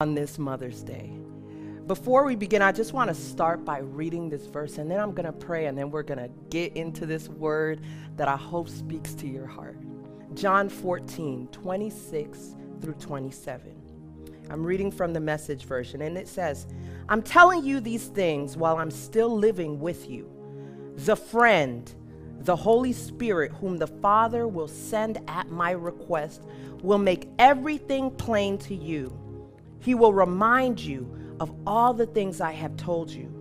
on this Mother's Day. Before we begin, I just want to start by reading this verse and then I'm going to pray and then we're going to get into this word that I hope speaks to your heart. John 14, 26 through 27. I'm reading from the message version and it says, I'm telling you these things while I'm still living with you. The friend, the Holy Spirit, whom the Father will send at my request, will make everything plain to you he will remind you of all the things I have told you.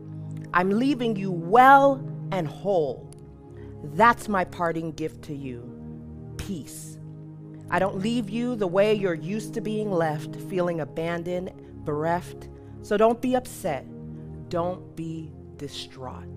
I'm leaving you well and whole. That's my parting gift to you peace. I don't leave you the way you're used to being left, feeling abandoned, bereft. So don't be upset. Don't be distraught.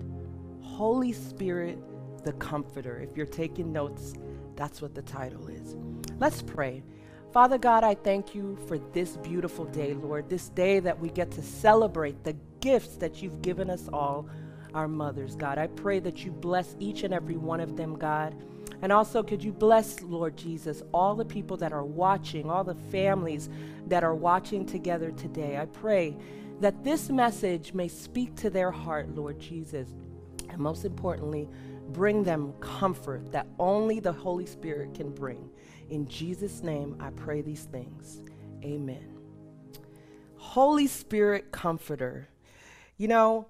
Holy Spirit, the Comforter. If you're taking notes, that's what the title is. Let's pray. Father God, I thank you for this beautiful day, Lord, this day that we get to celebrate the gifts that you've given us all, our mothers, God. I pray that you bless each and every one of them, God. And also, could you bless, Lord Jesus, all the people that are watching, all the families that are watching together today. I pray that this message may speak to their heart, Lord Jesus. And most importantly, bring them comfort that only the Holy Spirit can bring. In Jesus' name, I pray these things. Amen. Holy Spirit Comforter. You know,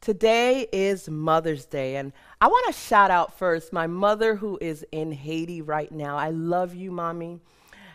today is Mother's Day, and I want to shout out first my mother who is in Haiti right now. I love you, mommy.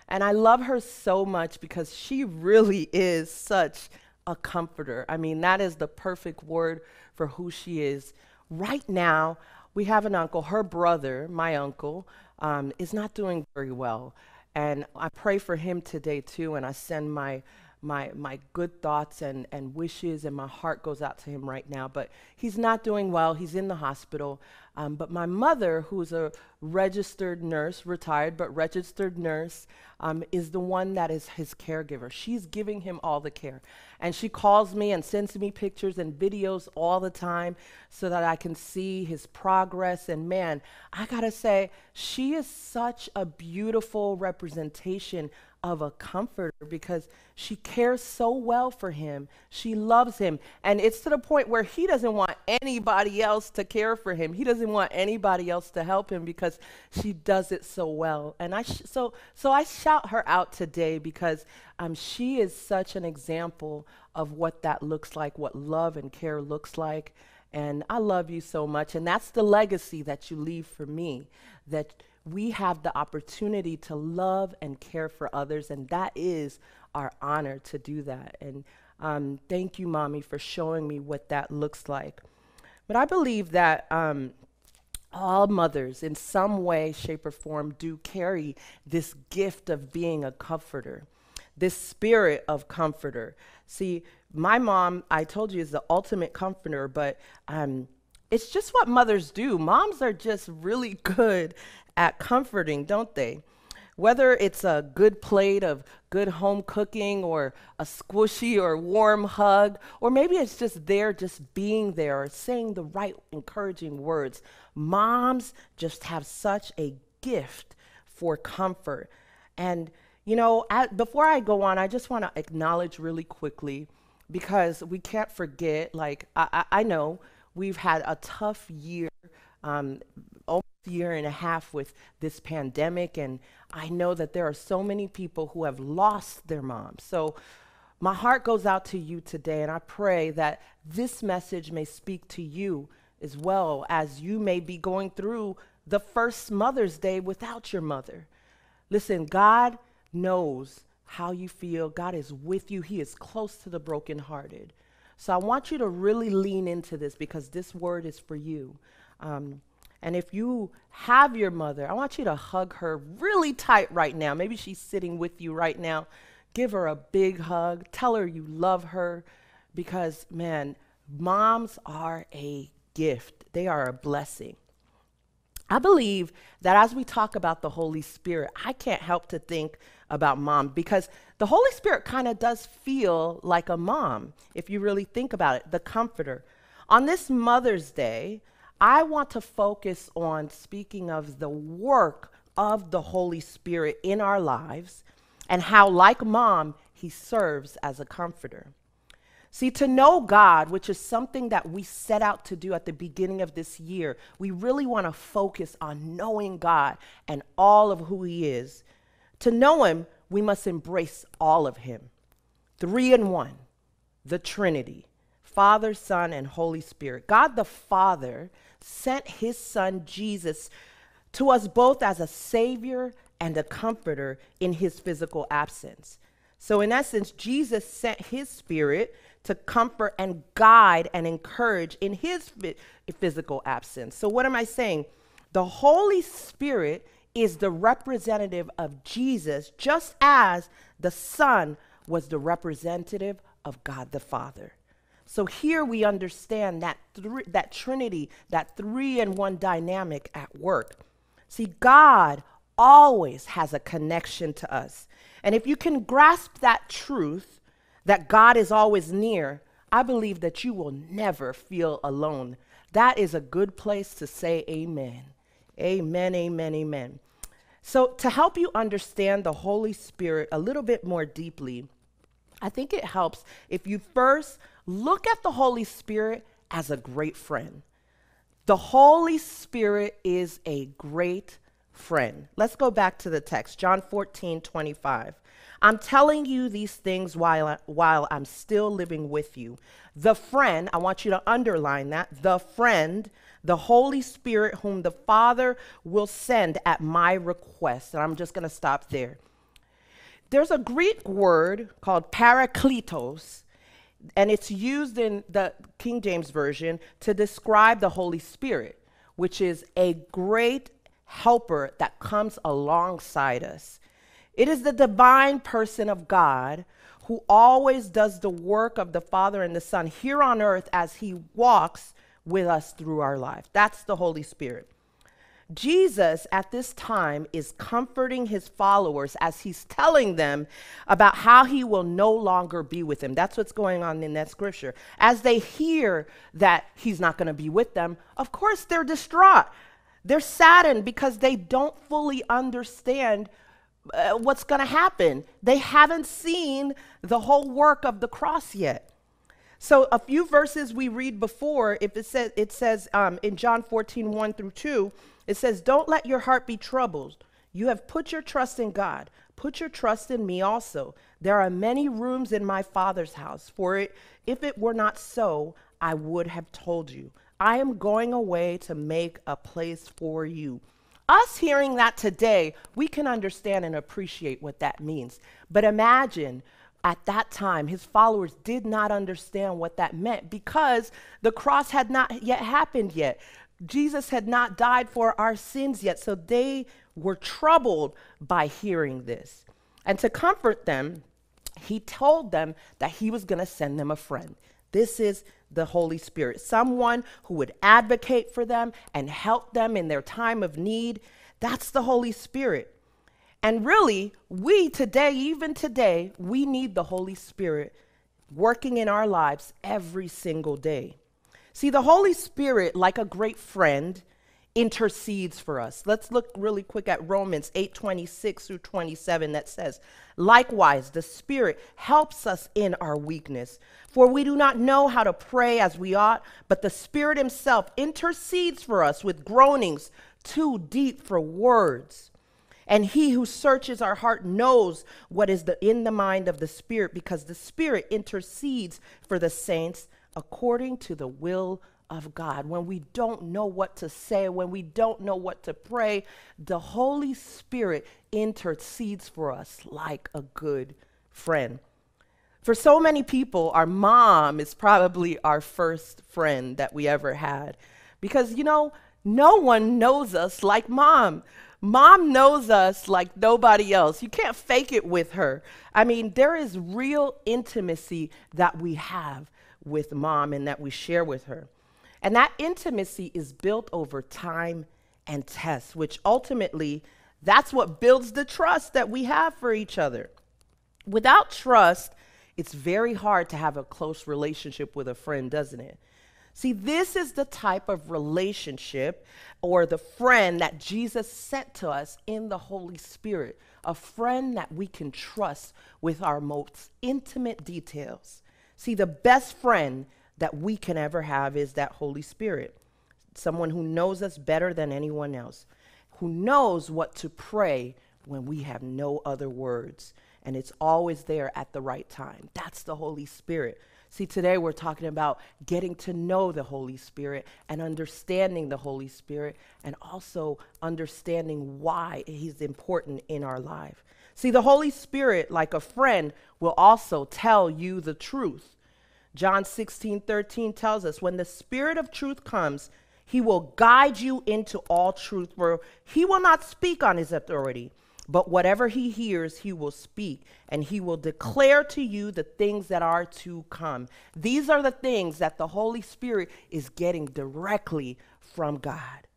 And I love her so much because she really is such a comforter. I mean, that is the perfect word for who she is. Right now, we have an uncle, her brother, my uncle, um, is not doing very well. And I pray for him today too, and I send my my my good thoughts and, and wishes and my heart goes out to him right now. But he's not doing well. He's in the hospital. Um, but my mother, who's a registered nurse, retired but registered nurse, um, is the one that is his caregiver. She's giving him all the care. And she calls me and sends me pictures and videos all the time so that I can see his progress. And man, I gotta say, she is such a beautiful representation of a comforter because she cares so well for him. She loves him. And it's to the point where he doesn't want anybody else to care for him. He doesn't want anybody else to help him because she does it so well. And I so so I shout her out today because um, she is such an example of what that looks like, what love and care looks like. And I love you so much. And that's the legacy that you leave for me that we have the opportunity to love and care for others, and that is our honor to do that. And um, thank you, Mommy, for showing me what that looks like. But I believe that um, all mothers, in some way, shape, or form, do carry this gift of being a comforter, this spirit of comforter. See, my mom, I told you, is the ultimate comforter, but um, it's just what mothers do. Moms are just really good at comforting, don't they? Whether it's a good plate of good home cooking or a squishy or warm hug, or maybe it's just there, just being there or saying the right encouraging words. Moms just have such a gift for comfort. And, you know, at, before I go on, I just want to acknowledge really quickly because we can't forget, like, I, I, I know we've had a tough year um, year and a half with this pandemic, and I know that there are so many people who have lost their moms. So my heart goes out to you today, and I pray that this message may speak to you as well as you may be going through the first Mother's Day without your mother. Listen, God knows how you feel. God is with you. He is close to the brokenhearted. So I want you to really lean into this because this word is for you. Um, and if you have your mother, I want you to hug her really tight right now. Maybe she's sitting with you right now. Give her a big hug. Tell her you love her because, man, moms are a gift, they are a blessing. I believe that as we talk about the Holy Spirit, I can't help to think about mom because the Holy Spirit kind of does feel like a mom if you really think about it, the comforter. On this Mother's Day, I want to focus on speaking of the work of the Holy Spirit in our lives and how, like mom, he serves as a comforter. See, to know God, which is something that we set out to do at the beginning of this year, we really want to focus on knowing God and all of who He is. To know Him, we must embrace all of Him. Three in one, the Trinity Father, Son, and Holy Spirit. God the Father sent His Son Jesus to us both as a Savior and a Comforter in His physical absence. So, in essence, Jesus sent His Spirit to comfort and guide and encourage in his physical absence. So, what am I saying? The Holy Spirit is the representative of Jesus, just as the Son was the representative of God the Father. So here we understand that, that Trinity, that three in one dynamic at work. See, God always has a connection to us. And if you can grasp that truth, that God is always near, I believe that you will never feel alone. That is a good place to say amen. Amen, amen, amen. So, to help you understand the Holy Spirit a little bit more deeply, I think it helps if you first look at the Holy Spirit as a great friend. The Holy Spirit is a great friend. Let's go back to the text, John 14, 25. I'm telling you these things while, I, while I'm still living with you. The friend, I want you to underline that, the friend, the Holy Spirit, whom the Father will send at my request. And I'm just going to stop there. There's a Greek word called parakletos, and it's used in the King James Version to describe the Holy Spirit, which is a great helper that comes alongside us. It is the divine person of God who always does the work of the Father and the Son here on earth as he walks with us through our life. That's the Holy Spirit. Jesus at this time is comforting his followers as he's telling them about how he will no longer be with them. That's what's going on in that scripture. As they hear that he's not going to be with them, of course they're distraught. They're saddened because they don't fully understand uh, what's going to happen. They haven't seen the whole work of the cross yet. So a few verses we read before, if it says it says um, in John 14, 1 through 2, it says, Don't let your heart be troubled. You have put your trust in God. Put your trust in me also. There are many rooms in my father's house. For it, if it were not so, I would have told you. I am going away to make a place for you. Us hearing that today, we can understand and appreciate what that means. But imagine at that time, his followers did not understand what that meant because the cross had not yet happened yet. Jesus had not died for our sins yet. So they were troubled by hearing this. And to comfort them, he told them that he was going to send them a friend. This is the Holy Spirit, someone who would advocate for them and help them in their time of need. That's the Holy Spirit. And really, we today, even today, we need the Holy Spirit working in our lives every single day. See, the Holy Spirit, like a great friend, intercedes for us. Let's look really quick at Romans 8 26 through 27 that says, Likewise, the Spirit helps us in our weakness, for we do not know how to pray as we ought, but the Spirit Himself intercedes for us with groanings too deep for words. And he who searches our heart knows what is the, in the mind of the Spirit, because the Spirit intercedes for the saints according to the will of God, when we don't know what to say, when we don't know what to pray, the Holy Spirit intercedes for us like a good friend. For so many people, our mom is probably our first friend that we ever had. Because, you know, no one knows us like mom. Mom knows us like nobody else. You can't fake it with her. I mean, there is real intimacy that we have with mom and that we share with her. And that intimacy is built over time and tests, which ultimately, that's what builds the trust that we have for each other. Without trust, it's very hard to have a close relationship with a friend, doesn't it? See, this is the type of relationship or the friend that Jesus sent to us in the Holy Spirit, a friend that we can trust with our most intimate details. See, the best friend that we can ever have is that Holy Spirit, someone who knows us better than anyone else, who knows what to pray when we have no other words, and it's always there at the right time. That's the Holy Spirit. See, today we're talking about getting to know the Holy Spirit and understanding the Holy Spirit and also understanding why He's important in our life. See, the Holy Spirit, like a friend, will also tell you the truth. John 16, 13 tells us, when the Spirit of truth comes, He will guide you into all truth, for He will not speak on His authority but whatever he hears, he will speak, and he will declare to you the things that are to come. These are the things that the Holy Spirit is getting directly from God.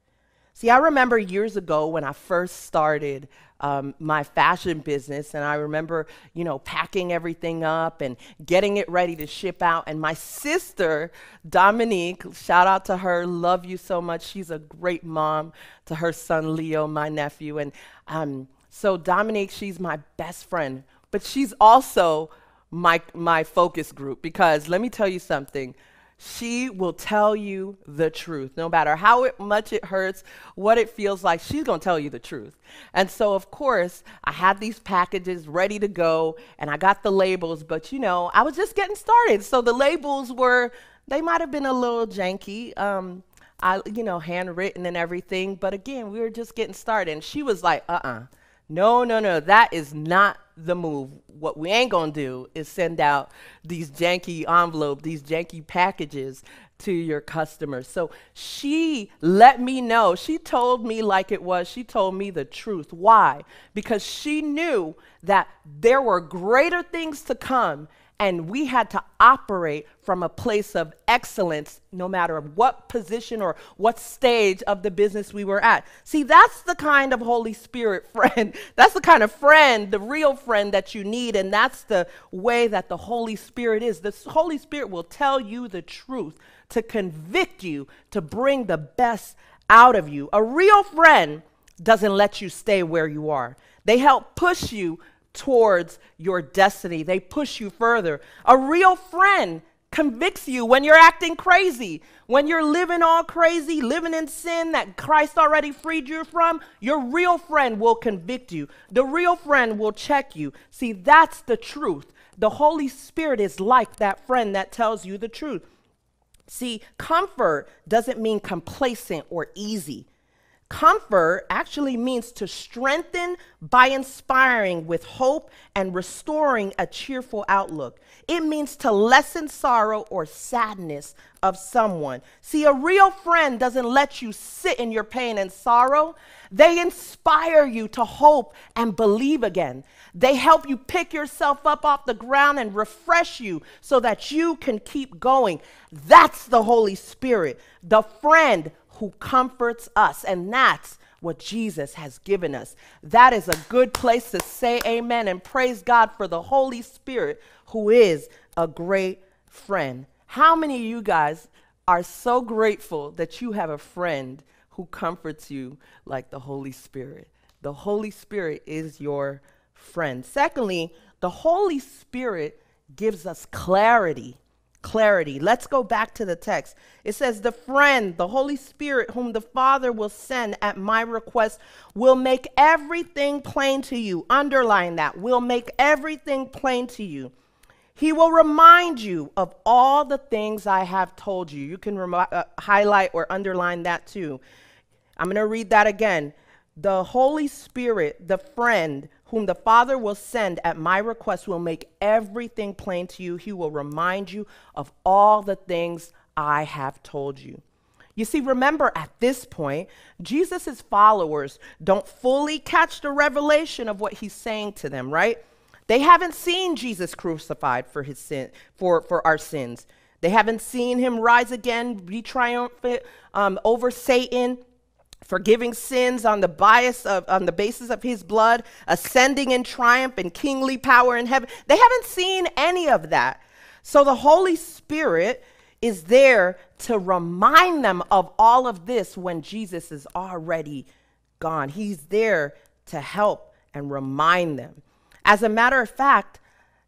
See, I remember years ago when I first started um, my fashion business, and I remember, you know, packing everything up and getting it ready to ship out. And my sister, Dominique, shout out to her, love you so much. She's a great mom to her son Leo, my nephew, and um, so Dominique, she's my best friend, but she's also my my focus group because let me tell you something. She will tell you the truth, no matter how it, much it hurts, what it feels like. She's gonna tell you the truth. And so, of course, I had these packages ready to go, and I got the labels. But you know, I was just getting started, so the labels were they might have been a little janky. Um, I, you know, handwritten and everything. But again, we were just getting started. And she was like, uh uh no, no, no, that is not the move. What we ain't gonna do is send out these janky envelopes, these janky packages to your customers. So she let me know. She told me like it was. She told me the truth. Why? Because she knew that there were greater things to come and we had to operate from a place of excellence no matter what position or what stage of the business we were at. See, that's the kind of Holy Spirit friend. That's the kind of friend, the real friend that you need. And that's the way that the Holy Spirit is. The Holy Spirit will tell you the truth to convict you, to bring the best out of you. A real friend doesn't let you stay where you are. They help push you towards your destiny. They push you further. A real friend convicts you when you're acting crazy, when you're living all crazy, living in sin that Christ already freed you from. Your real friend will convict you. The real friend will check you. See, that's the truth. The Holy Spirit is like that friend that tells you the truth. See, comfort doesn't mean complacent or easy. Comfort actually means to strengthen by inspiring with hope and restoring a cheerful outlook. It means to lessen sorrow or sadness of someone. See, a real friend doesn't let you sit in your pain and sorrow. They inspire you to hope and believe again. They help you pick yourself up off the ground and refresh you so that you can keep going. That's the Holy Spirit, the friend who comforts us. And that's what Jesus has given us. That is a good place to say amen and praise God for the Holy Spirit, who is a great friend. How many of you guys are so grateful that you have a friend who comforts you like the Holy Spirit? The Holy Spirit is your friend. Secondly, the Holy Spirit gives us clarity clarity. Let's go back to the text. It says, The friend, the Holy Spirit, whom the Father will send at my request, will make everything plain to you. Underline that. Will make everything plain to you. He will remind you of all the things I have told you. You can remi- uh, highlight or underline that too. I'm going to read that again. The Holy Spirit, the friend whom the Father will send at my request, will make everything plain to you. He will remind you of all the things I have told you. You see, remember at this point, Jesus' followers don't fully catch the revelation of what he's saying to them, right? They haven't seen Jesus crucified for his sin, for, for our sins. They haven't seen him rise again, be triumphant um, over Satan forgiving sins on the bias of on the basis of his blood, ascending in triumph and kingly power in heaven. They haven't seen any of that. So the Holy Spirit is there to remind them of all of this when Jesus is already gone. He's there to help and remind them. As a matter of fact,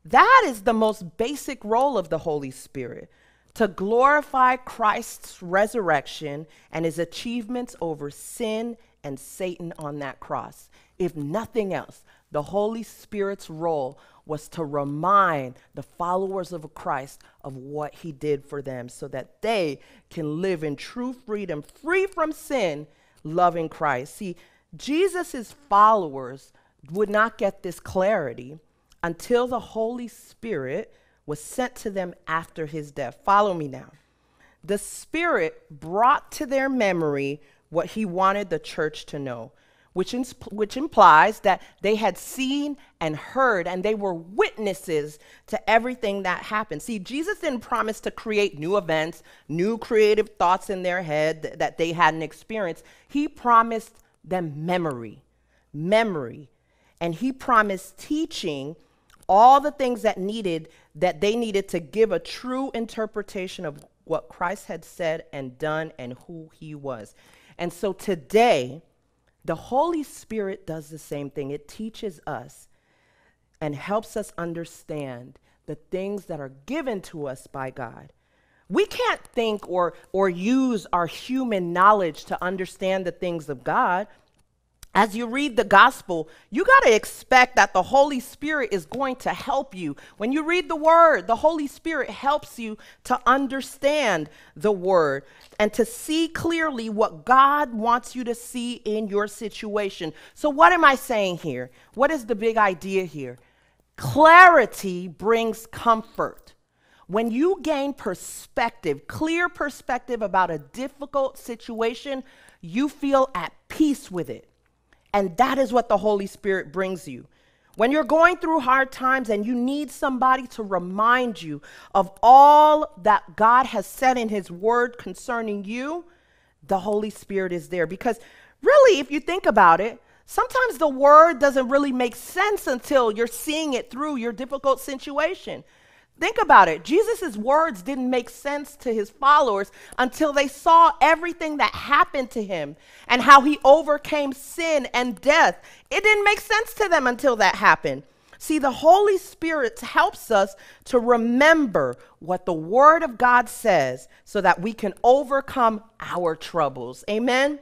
that is the most basic role of the Holy Spirit to glorify Christ's resurrection and his achievements over sin and Satan on that cross. If nothing else, the Holy Spirit's role was to remind the followers of Christ of what he did for them so that they can live in true freedom, free from sin, loving Christ. See, Jesus' followers would not get this clarity until the Holy Spirit was sent to them after his death. Follow me now. The Spirit brought to their memory what he wanted the church to know, which, which implies that they had seen and heard and they were witnesses to everything that happened. See, Jesus didn't promise to create new events, new creative thoughts in their head th- that they hadn't experienced. He promised them memory, memory. And he promised teaching all the things that needed that they needed to give a true interpretation of what Christ had said and done and who he was. And so today, the Holy Spirit does the same thing. It teaches us and helps us understand the things that are given to us by God. We can't think or, or use our human knowledge to understand the things of God as you read the gospel, you got to expect that the Holy Spirit is going to help you. When you read the word, the Holy Spirit helps you to understand the word and to see clearly what God wants you to see in your situation. So, what am I saying here? What is the big idea here? Clarity brings comfort. When you gain perspective, clear perspective about a difficult situation, you feel at peace with it. And that is what the Holy Spirit brings you. When you're going through hard times and you need somebody to remind you of all that God has said in His Word concerning you, the Holy Spirit is there. Because really, if you think about it, sometimes the Word doesn't really make sense until you're seeing it through your difficult situation. Think about it. Jesus' words didn't make sense to his followers until they saw everything that happened to him and how he overcame sin and death. It didn't make sense to them until that happened. See, the Holy Spirit helps us to remember what the Word of God says so that we can overcome our troubles. Amen?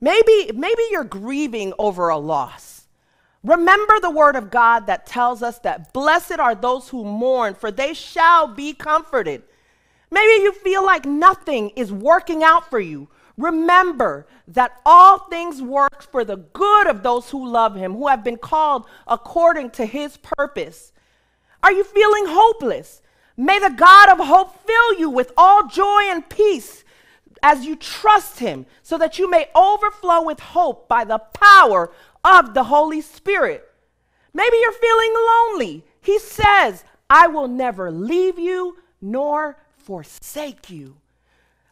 Maybe, maybe you're grieving over a loss. Remember the word of God that tells us that blessed are those who mourn, for they shall be comforted. Maybe you feel like nothing is working out for you. Remember that all things work for the good of those who love him, who have been called according to his purpose. Are you feeling hopeless? May the God of hope fill you with all joy and peace as you trust him, so that you may overflow with hope by the power of the Holy Spirit. Maybe you're feeling lonely. He says, I will never leave you nor forsake you.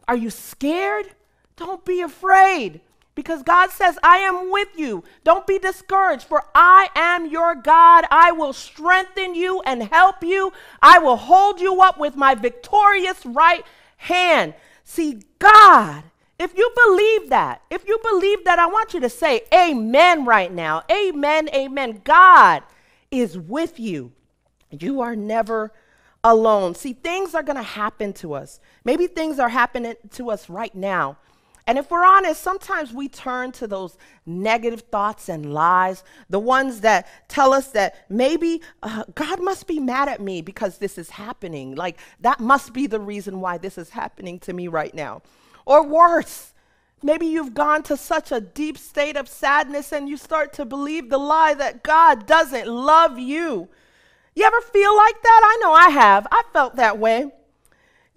Are you scared? Don't be afraid because God says, I am with you. Don't be discouraged, for I am your God. I will strengthen you and help you. I will hold you up with my victorious right hand. See, God if you believe that, if you believe that, I want you to say amen right now. Amen, amen. God is with you. You are never alone. See, things are going to happen to us. Maybe things are happening to us right now. And if we're honest, sometimes we turn to those negative thoughts and lies, the ones that tell us that maybe uh, God must be mad at me because this is happening. Like, that must be the reason why this is happening to me right now. Or worse, maybe you've gone to such a deep state of sadness and you start to believe the lie that God doesn't love you. You ever feel like that? I know I have. I felt that way.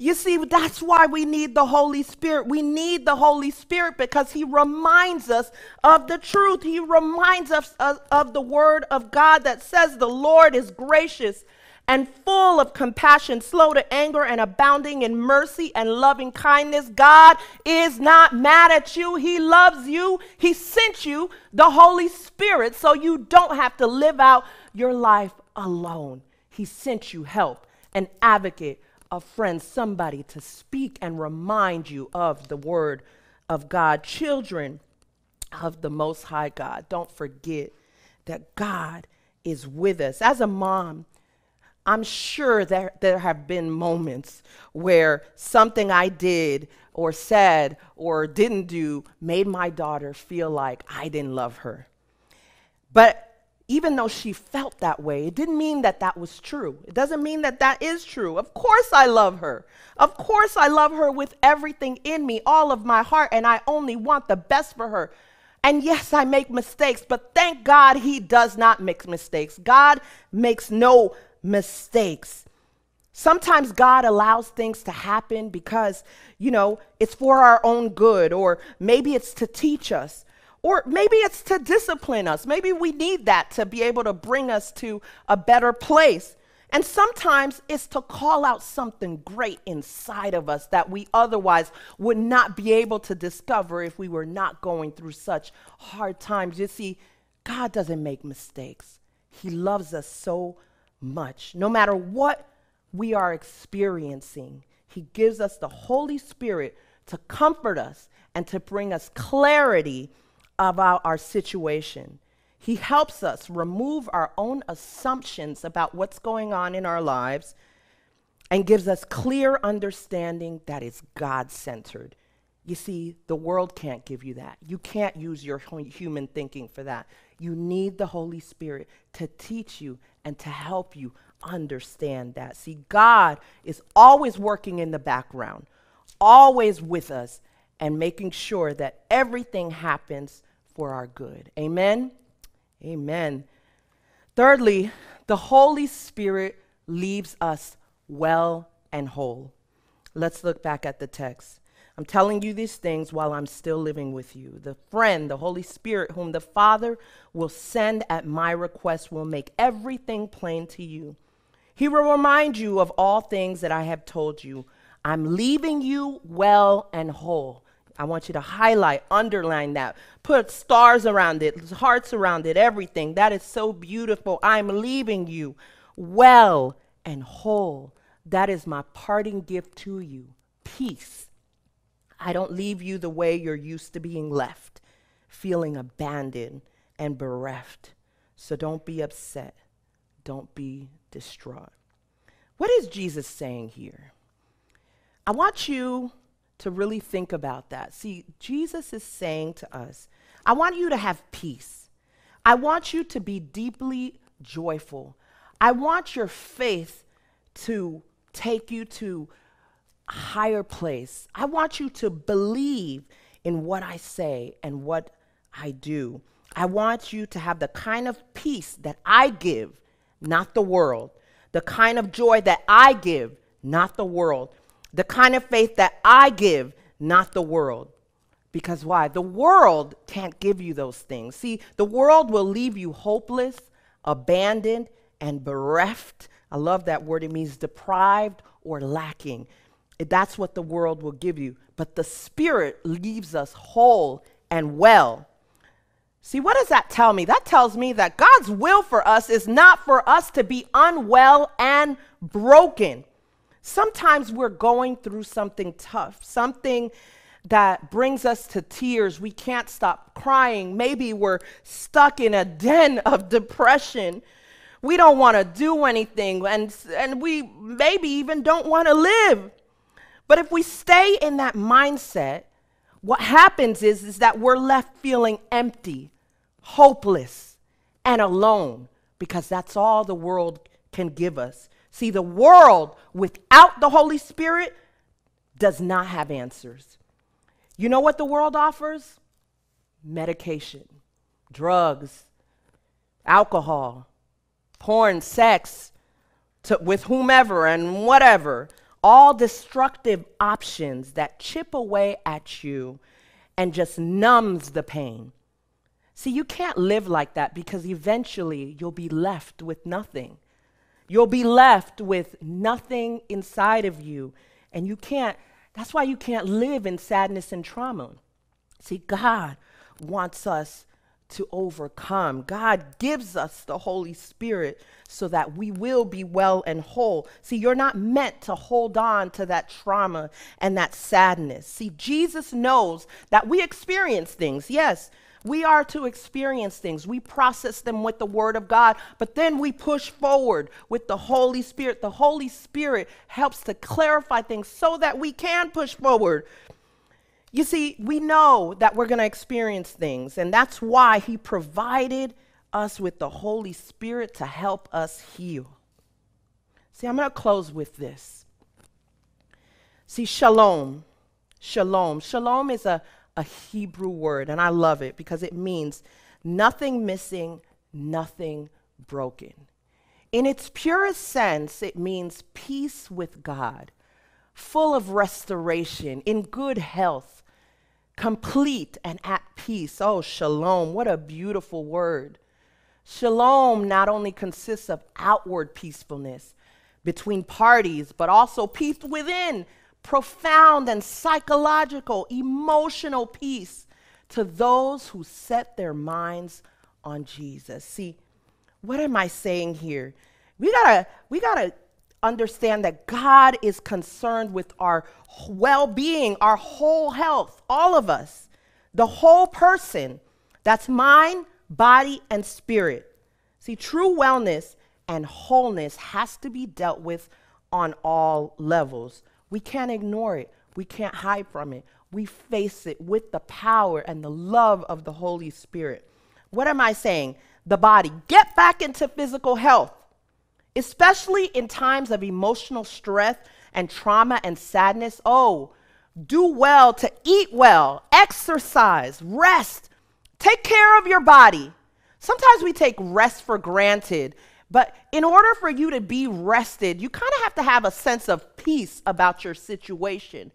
You see, that's why we need the Holy Spirit. We need the Holy Spirit because He reminds us of the truth. He reminds us of, of, the Word of God that says the Lord is gracious and full of compassion, slow to anger, and abounding in mercy and loving kindness. God is not mad at you. He loves you. He sent you the Holy Spirit so you don't have to live out your life alone. He sent you help, an advocate, a friend, somebody to speak and remind you of the word of God. Children of the Most High God, don't forget that God is with us. As a mom, I'm sure that there have been moments where something I did or said or didn't do made my daughter feel like I didn't love her. But even though she felt that way, it didn't mean that that was true. It doesn't mean that that is true. Of course, I love her. Of course, I love her with everything in me, all of my heart, and I only want the best for her. And yes, I make mistakes, but thank God he does not make mistakes. God makes no mistakes. Sometimes God allows things to happen because, you know, it's for our own good, or maybe it's to teach us, or maybe it's to discipline us. Maybe we need that to be able to bring us to a better place. And sometimes it's to call out something great inside of us that we otherwise would not be able to discover if we were not going through such hard times. You see, God doesn't make mistakes, He loves us so much. No matter what we are experiencing, He gives us the Holy Spirit to comfort us and to bring us clarity about our situation. He helps us remove our own assumptions about what's going on in our lives and gives us clear understanding that is God centered. You see, the world can't give you that. You can't use your human thinking for that. You need the Holy Spirit to teach you and to help you understand that. See, God is always working in the background, always with us, and making sure that everything happens for our good. Amen. Amen. Thirdly, the Holy Spirit leaves us well and whole. Let's look back at the text. I'm telling you these things while I'm still living with you. The friend, the Holy Spirit, whom the Father will send at my request, will make everything plain to you. He will remind you of all things that I have told you. I'm leaving you well and whole. I want you to highlight, underline that, put stars around it, hearts around it, everything. That is so beautiful. I'm leaving you well and whole. That is my parting gift to you peace. I don't leave you the way you're used to being left, feeling abandoned and bereft. So don't be upset. Don't be distraught. What is Jesus saying here? I want you to really think about that. See, Jesus is saying to us, I want you to have peace. I want you to be deeply joyful. I want your faith to take you to higher place. I want you to believe in what I say and what I do. I want you to have the kind of peace that I give, not the world. The kind of joy that I give, not the world the kind of faith that I give, not the world. Because why? The world can't give you those things. See, the world will leave you hopeless, abandoned, and bereft. I love that word. It means deprived or lacking. That's what the world will give you. But the Spirit leaves us whole and well. See, what does that tell me? That tells me that God's will for us is not for us to be unwell and broken. Sometimes we're going through something tough, something that brings us to tears. We can't stop crying. Maybe we're stuck in a den of depression. We don't want to do anything, and, and we maybe even don't want to live. But if we stay in that mindset, what happens is, is that we're left feeling empty, hopeless, and alone because that's all the world can give us. See, the world without the Holy Spirit does not have answers. You know what the world offers? Medication, drugs, alcohol, porn, sex, to, with whomever and whatever. All destructive options that chip away at you and just numbs the pain. See, you can't live like that because eventually you'll be left with nothing. You'll be left with nothing inside of you. And you can't, that's why you can't live in sadness and trauma. See, God wants us to overcome. God gives us the Holy Spirit so that we will be well and whole. See, you're not meant to hold on to that trauma and that sadness. See, Jesus knows that we experience things. Yes, we are to experience things. We process them with the Word of God, but then we push forward with the Holy Spirit. The Holy Spirit helps to clarify things so that we can push forward. You see, we know that we're going to experience things, and that's why He provided us with the Holy Spirit to help us heal. See, I'm going to close with this. See, shalom. Shalom. Shalom is a a Hebrew word, and I love it because it means nothing missing, nothing broken. In its purest sense, it means peace with God, full of restoration, in good health, complete and at peace. Oh, shalom, what a beautiful word. Shalom not only consists of outward peacefulness between parties, but also peace within profound and psychological, emotional peace to those who set their minds on Jesus. See, what am I saying here? We gotta, we gotta understand that God is concerned with our well being, our whole health, all of us, the whole person. That's mind, body, and spirit. See, true wellness and wholeness has to be dealt with on all levels. We can't ignore it. We can't hide from it. We face it with the power and the love of the Holy Spirit. What am I saying? The body, get back into physical health, especially in times of emotional stress and trauma and sadness. Oh, do well to eat well, exercise, rest, take care of your body. Sometimes we take rest for granted but in order for you to be rested, you kind of have to have a sense of peace about your situation.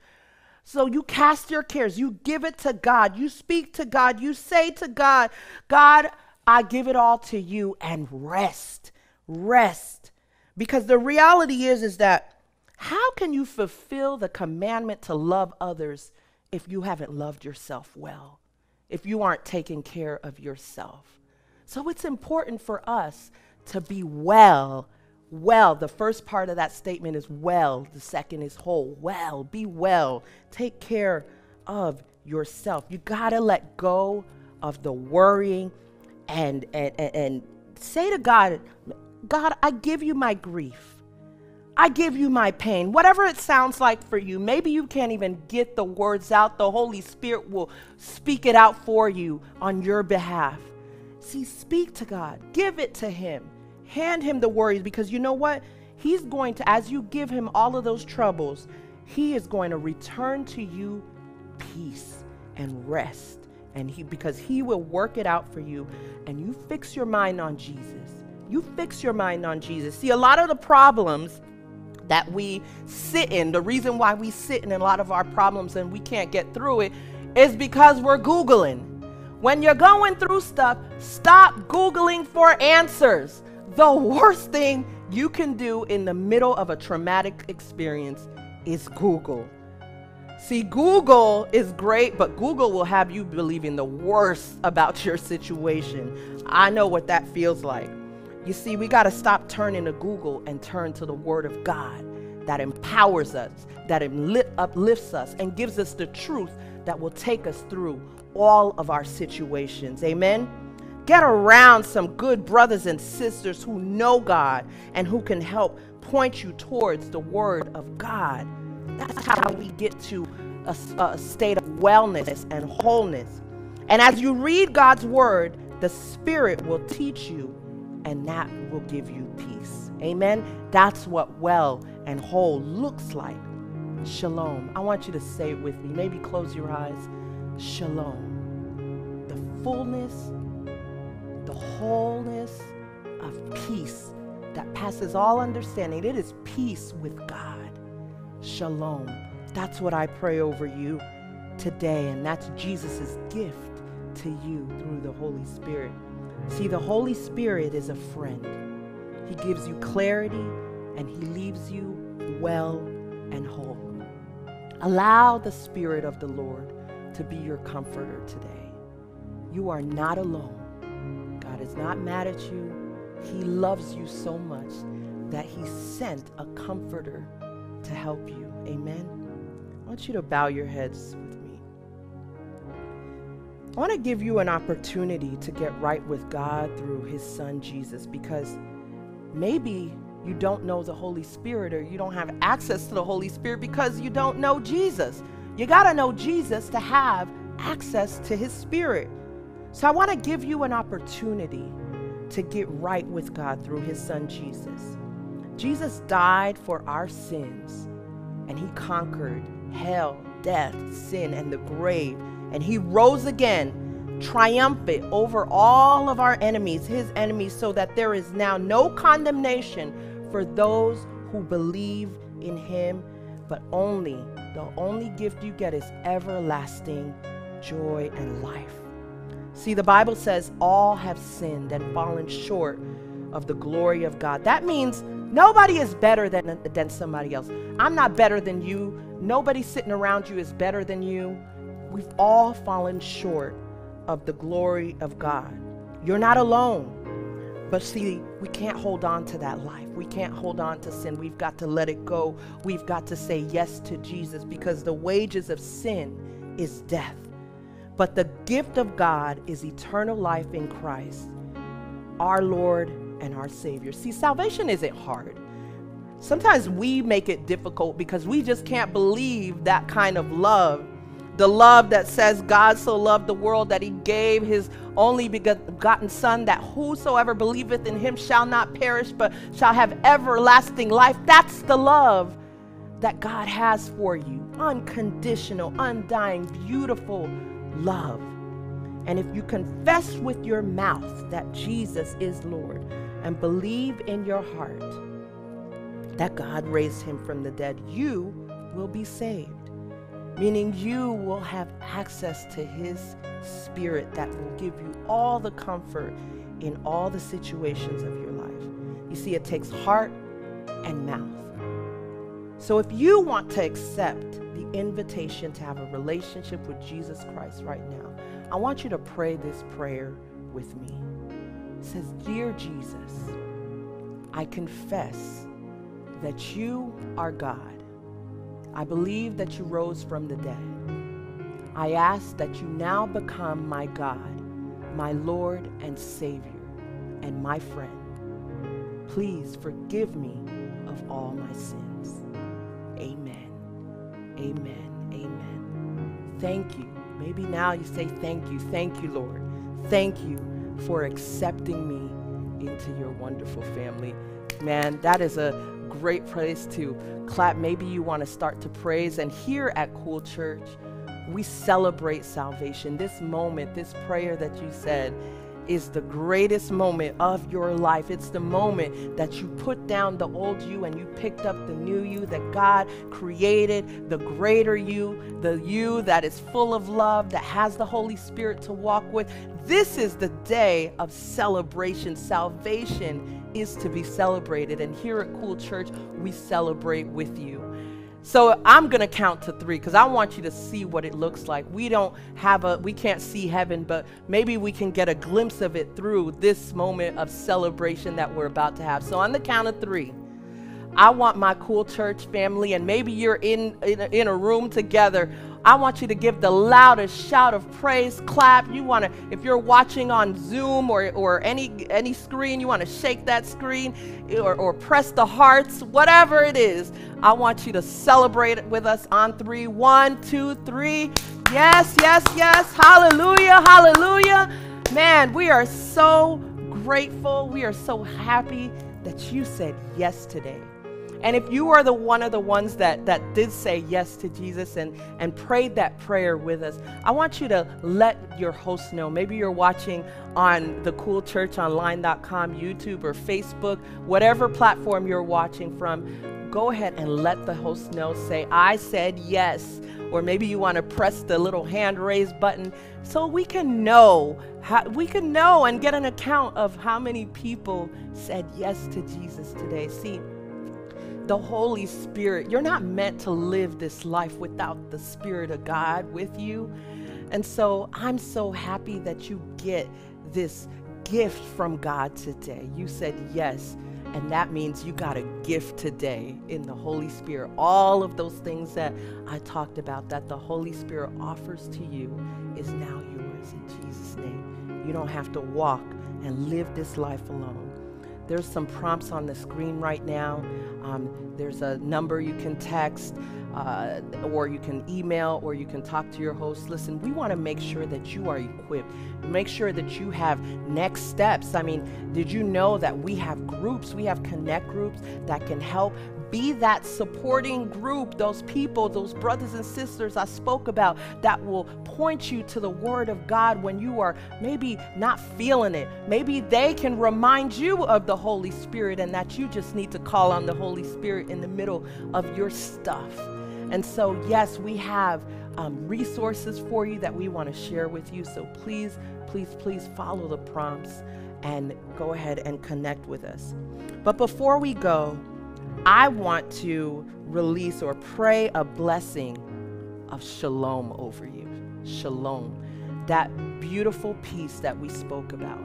So you cast your cares, you give it to God, you speak to God, you say to God, God, I give it all to you and rest. Rest. Because the reality is is that how can you fulfill the commandment to love others if you haven't loved yourself well? If you aren't taking care of yourself? So it's important for us to be well. Well, the first part of that statement is well, the second is whole. Well, be well. Take care of yourself. You got to let go of the worrying and, and, and, and say to God, God, I give you my grief. I give you my pain. Whatever it sounds like for you, maybe you can't even get the words out. The Holy Spirit will speak it out for you on your behalf. See, speak to God, give it to Him. Hand him the worries because you know what? He's going to, as you give him all of those troubles, he is going to return to you peace and rest. And he, because he will work it out for you, and you fix your mind on Jesus. You fix your mind on Jesus. See, a lot of the problems that we sit in, the reason why we sit in a lot of our problems and we can't get through it is because we're Googling. When you're going through stuff, stop Googling for answers. The worst thing you can do in the middle of a traumatic experience is Google. See, Google is great, but Google will have you believing the worst about your situation. I know what that feels like. You see, we got to stop turning to Google and turn to the Word of God that empowers us, that uplifts us, and gives us the truth that will take us through all of our situations. Amen. Get around some good brothers and sisters who know God and who can help point you towards the Word of God. That's how we get to a, a, state of wellness and wholeness. And as you read God's Word, the Spirit will teach you, and that will give you peace. Amen? That's what well and whole looks like. Shalom. I want you to say it with me. Maybe close your eyes. Shalom. The fullness the wholeness of peace that passes all understanding. It is peace with God. Shalom. That's what I pray over you today, and that's Jesus' gift to you through the Holy Spirit. See, the Holy Spirit is a friend. He gives you clarity and he leaves you well and whole. Allow the Spirit of the Lord to be your comforter today. You are not alone. God is not mad at you. He loves you so much that He sent a comforter to help you. Amen. I want you to bow your heads. I want to give you an opportunity to get right with God through His Son Jesus because maybe you don't know the Holy Spirit or you don't have access to the Holy Spirit because you don't know Jesus. You got to know Jesus to have access to His Spirit. So I want to give you an opportunity to get right with God through His Son Jesus. Jesus died for our sins and He conquered hell, death, sin, and the grave. And He rose again triumphant over all of our enemies, his enemies, so that there is now no condemnation for those who believe in him, but only, the only gift you get is everlasting joy and life. See, the Bible says all have sinned and fallen short of the glory of God. That means nobody is better than, than somebody else. I'm not better than you. Nobody sitting around you is better than you. We've all fallen short of the glory of God. You're not alone. But see, we can't hold on to that life. We can't hold on to sin. We've got to let it go. We've got to say yes to Jesus because the wages of sin is death. But the gift of God is eternal life in Christ, our Lord and our Savior. See, salvation isn't hard. Sometimes we make it difficult because we just can't believe that kind of love the love that says God so loved the world that he gave his only begotten Son, that whosoever believeth in him shall not perish, but shall have everlasting life. That's the love that God has for you unconditional, undying, beautiful love. And if you confess with your mouth that Jesus is Lord and believe in your heart that God raised him from the dead, you will be saved meaning you will have access to His Spirit that will give you all the comfort in all the situations of your life. You see, it takes heart and mouth. So if you want to accept the invitation to have a relationship with Jesus Christ right now, I want you to pray this prayer with me. It says, Dear Jesus, I confess that you are God I believe that you rose from the dead. I ask that you now become my God, my Lord and Savior, and my friend. Please forgive me of all my sins. Amen. Amen. Amen. Thank you. Maybe now you say, Thank you. Thank you, Lord. Thank you for accepting me into your wonderful family. Man, that is a great place to clap. Maybe you want to start to praise. And here at Cool Church, we celebrate salvation. This moment, this prayer that you said, is the greatest moment of your life. It's the moment that you put down the old you and you picked up the new you that God created, the greater you, the you that is full of love, that has the Holy Spirit to walk with. This is the day of celebration. Salvation is to be celebrated. And here at Cool Church, we celebrate with you. So I'm going to count to three because I want you to see what it looks like. We don't have a, we can't see heaven, but maybe we can get a glimpse of it through this moment of celebration that we're about to have. So on the count of three, I want my cool church family, and maybe you're in, in, a, in a room together I want you to give the loudest shout of praise, clap. You want to, if you're watching on Zoom or, or any, any screen, you want to shake that screen eh, or, or press the hearts, whatever it is. I want you to celebrate it with us on three. One, two, three. Yes, yes, yes. Hallelujah, hallelujah. Man, we are so grateful. We are so happy that you said yes today. And if you are the one of the ones that, that did say yes to Jesus and, and prayed that prayer with us, I want you to let your host know. Maybe you're watching on the coolchurchonline.com, YouTube, or Facebook, whatever platform you're watching from. Go ahead and let the host know. Say, I said yes. Or maybe you want to press the little hand raise button so we can know how, we can know and get an account of how many people said yes to Jesus today. See, the Holy Spirit. You're not meant to live this life without the Spirit of God with you. And so I'm so happy that you get this gift from God today. You said yes. And that means you got a gift today in the Holy Spirit. All of those things that I talked about that the Holy Spirit offers to you is now yours in Jesus' name. You don't have to walk and live this life alone. There's some prompts on the screen right now. Um, there's a number you can text, uh, or you can email, or you can talk to your host. Listen, we want to make sure that you are equipped. Make sure that you have next steps. I mean, did you know that we have groups? We have connect groups that can help be that supporting group, those people, those brothers and sisters I spoke about that will point you to the Word of God when you are maybe not feeling it. Maybe they can remind you of the Holy Spirit and that you just need to call on the Holy Spirit in the middle of your stuff. And so, yes, we have um, resources for you that we want to share with you. So please, please, please follow the prompts and go ahead and connect with us. But before we go, I want to release or pray a blessing of shalom over you. Shalom. That beautiful peace that we spoke about.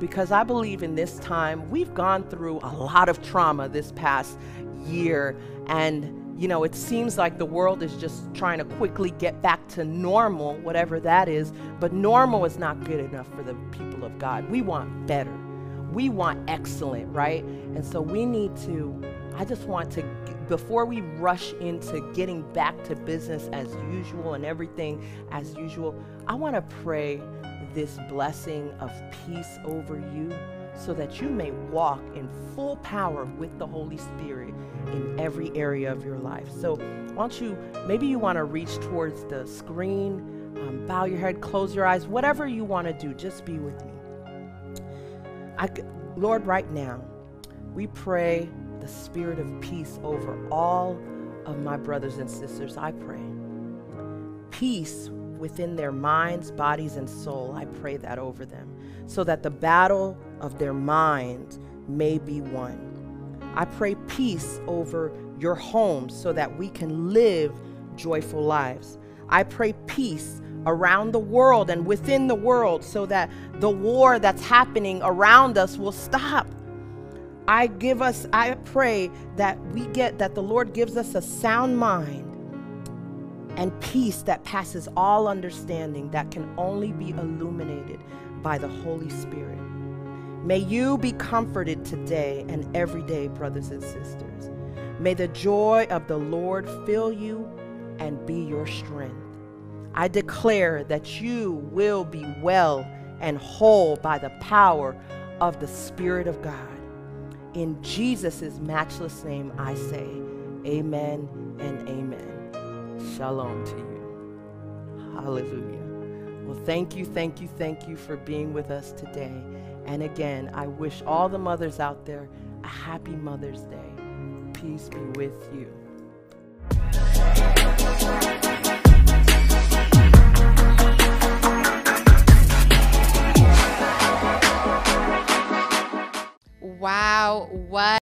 Because I believe in this time, we've gone through a lot of trauma this past year. And, you know, it seems like the world is just trying to quickly get back to normal, whatever that is. But normal is not good enough for the people of God. We want better. We want excellent, right? And so we need to I just want to, before we rush into getting back to business as usual and everything as usual, I want to pray this blessing of peace over you so that you may walk in full power with the Holy Spirit in every area of your life. So, why don't you, maybe you want to reach towards the screen, um, bow your head, close your eyes, whatever you want to do, just be with me. I, Lord, right now, we pray the spirit of peace over all of my brothers and sisters, I pray. Peace within their minds, bodies, and soul, I pray that over them, so that the battle of their mind may be won. I pray peace over your homes so that we can live joyful lives. I pray peace around the world and within the world so that the war that's happening around us will stop I give us, I pray that we get, that the Lord gives us a sound mind and peace that passes all understanding that can only be illuminated by the Holy Spirit. May you be comforted today and every day, brothers and sisters. May the joy of the Lord fill you and be your strength. I declare that you will be well and whole by the power of the Spirit of God. In Jesus' matchless name, I say, Amen and Amen. Shalom to you. Hallelujah. Well, thank you, thank you, thank you for being with us today. And again, I wish all the mothers out there a happy Mother's Day. Peace be with you. Wow, what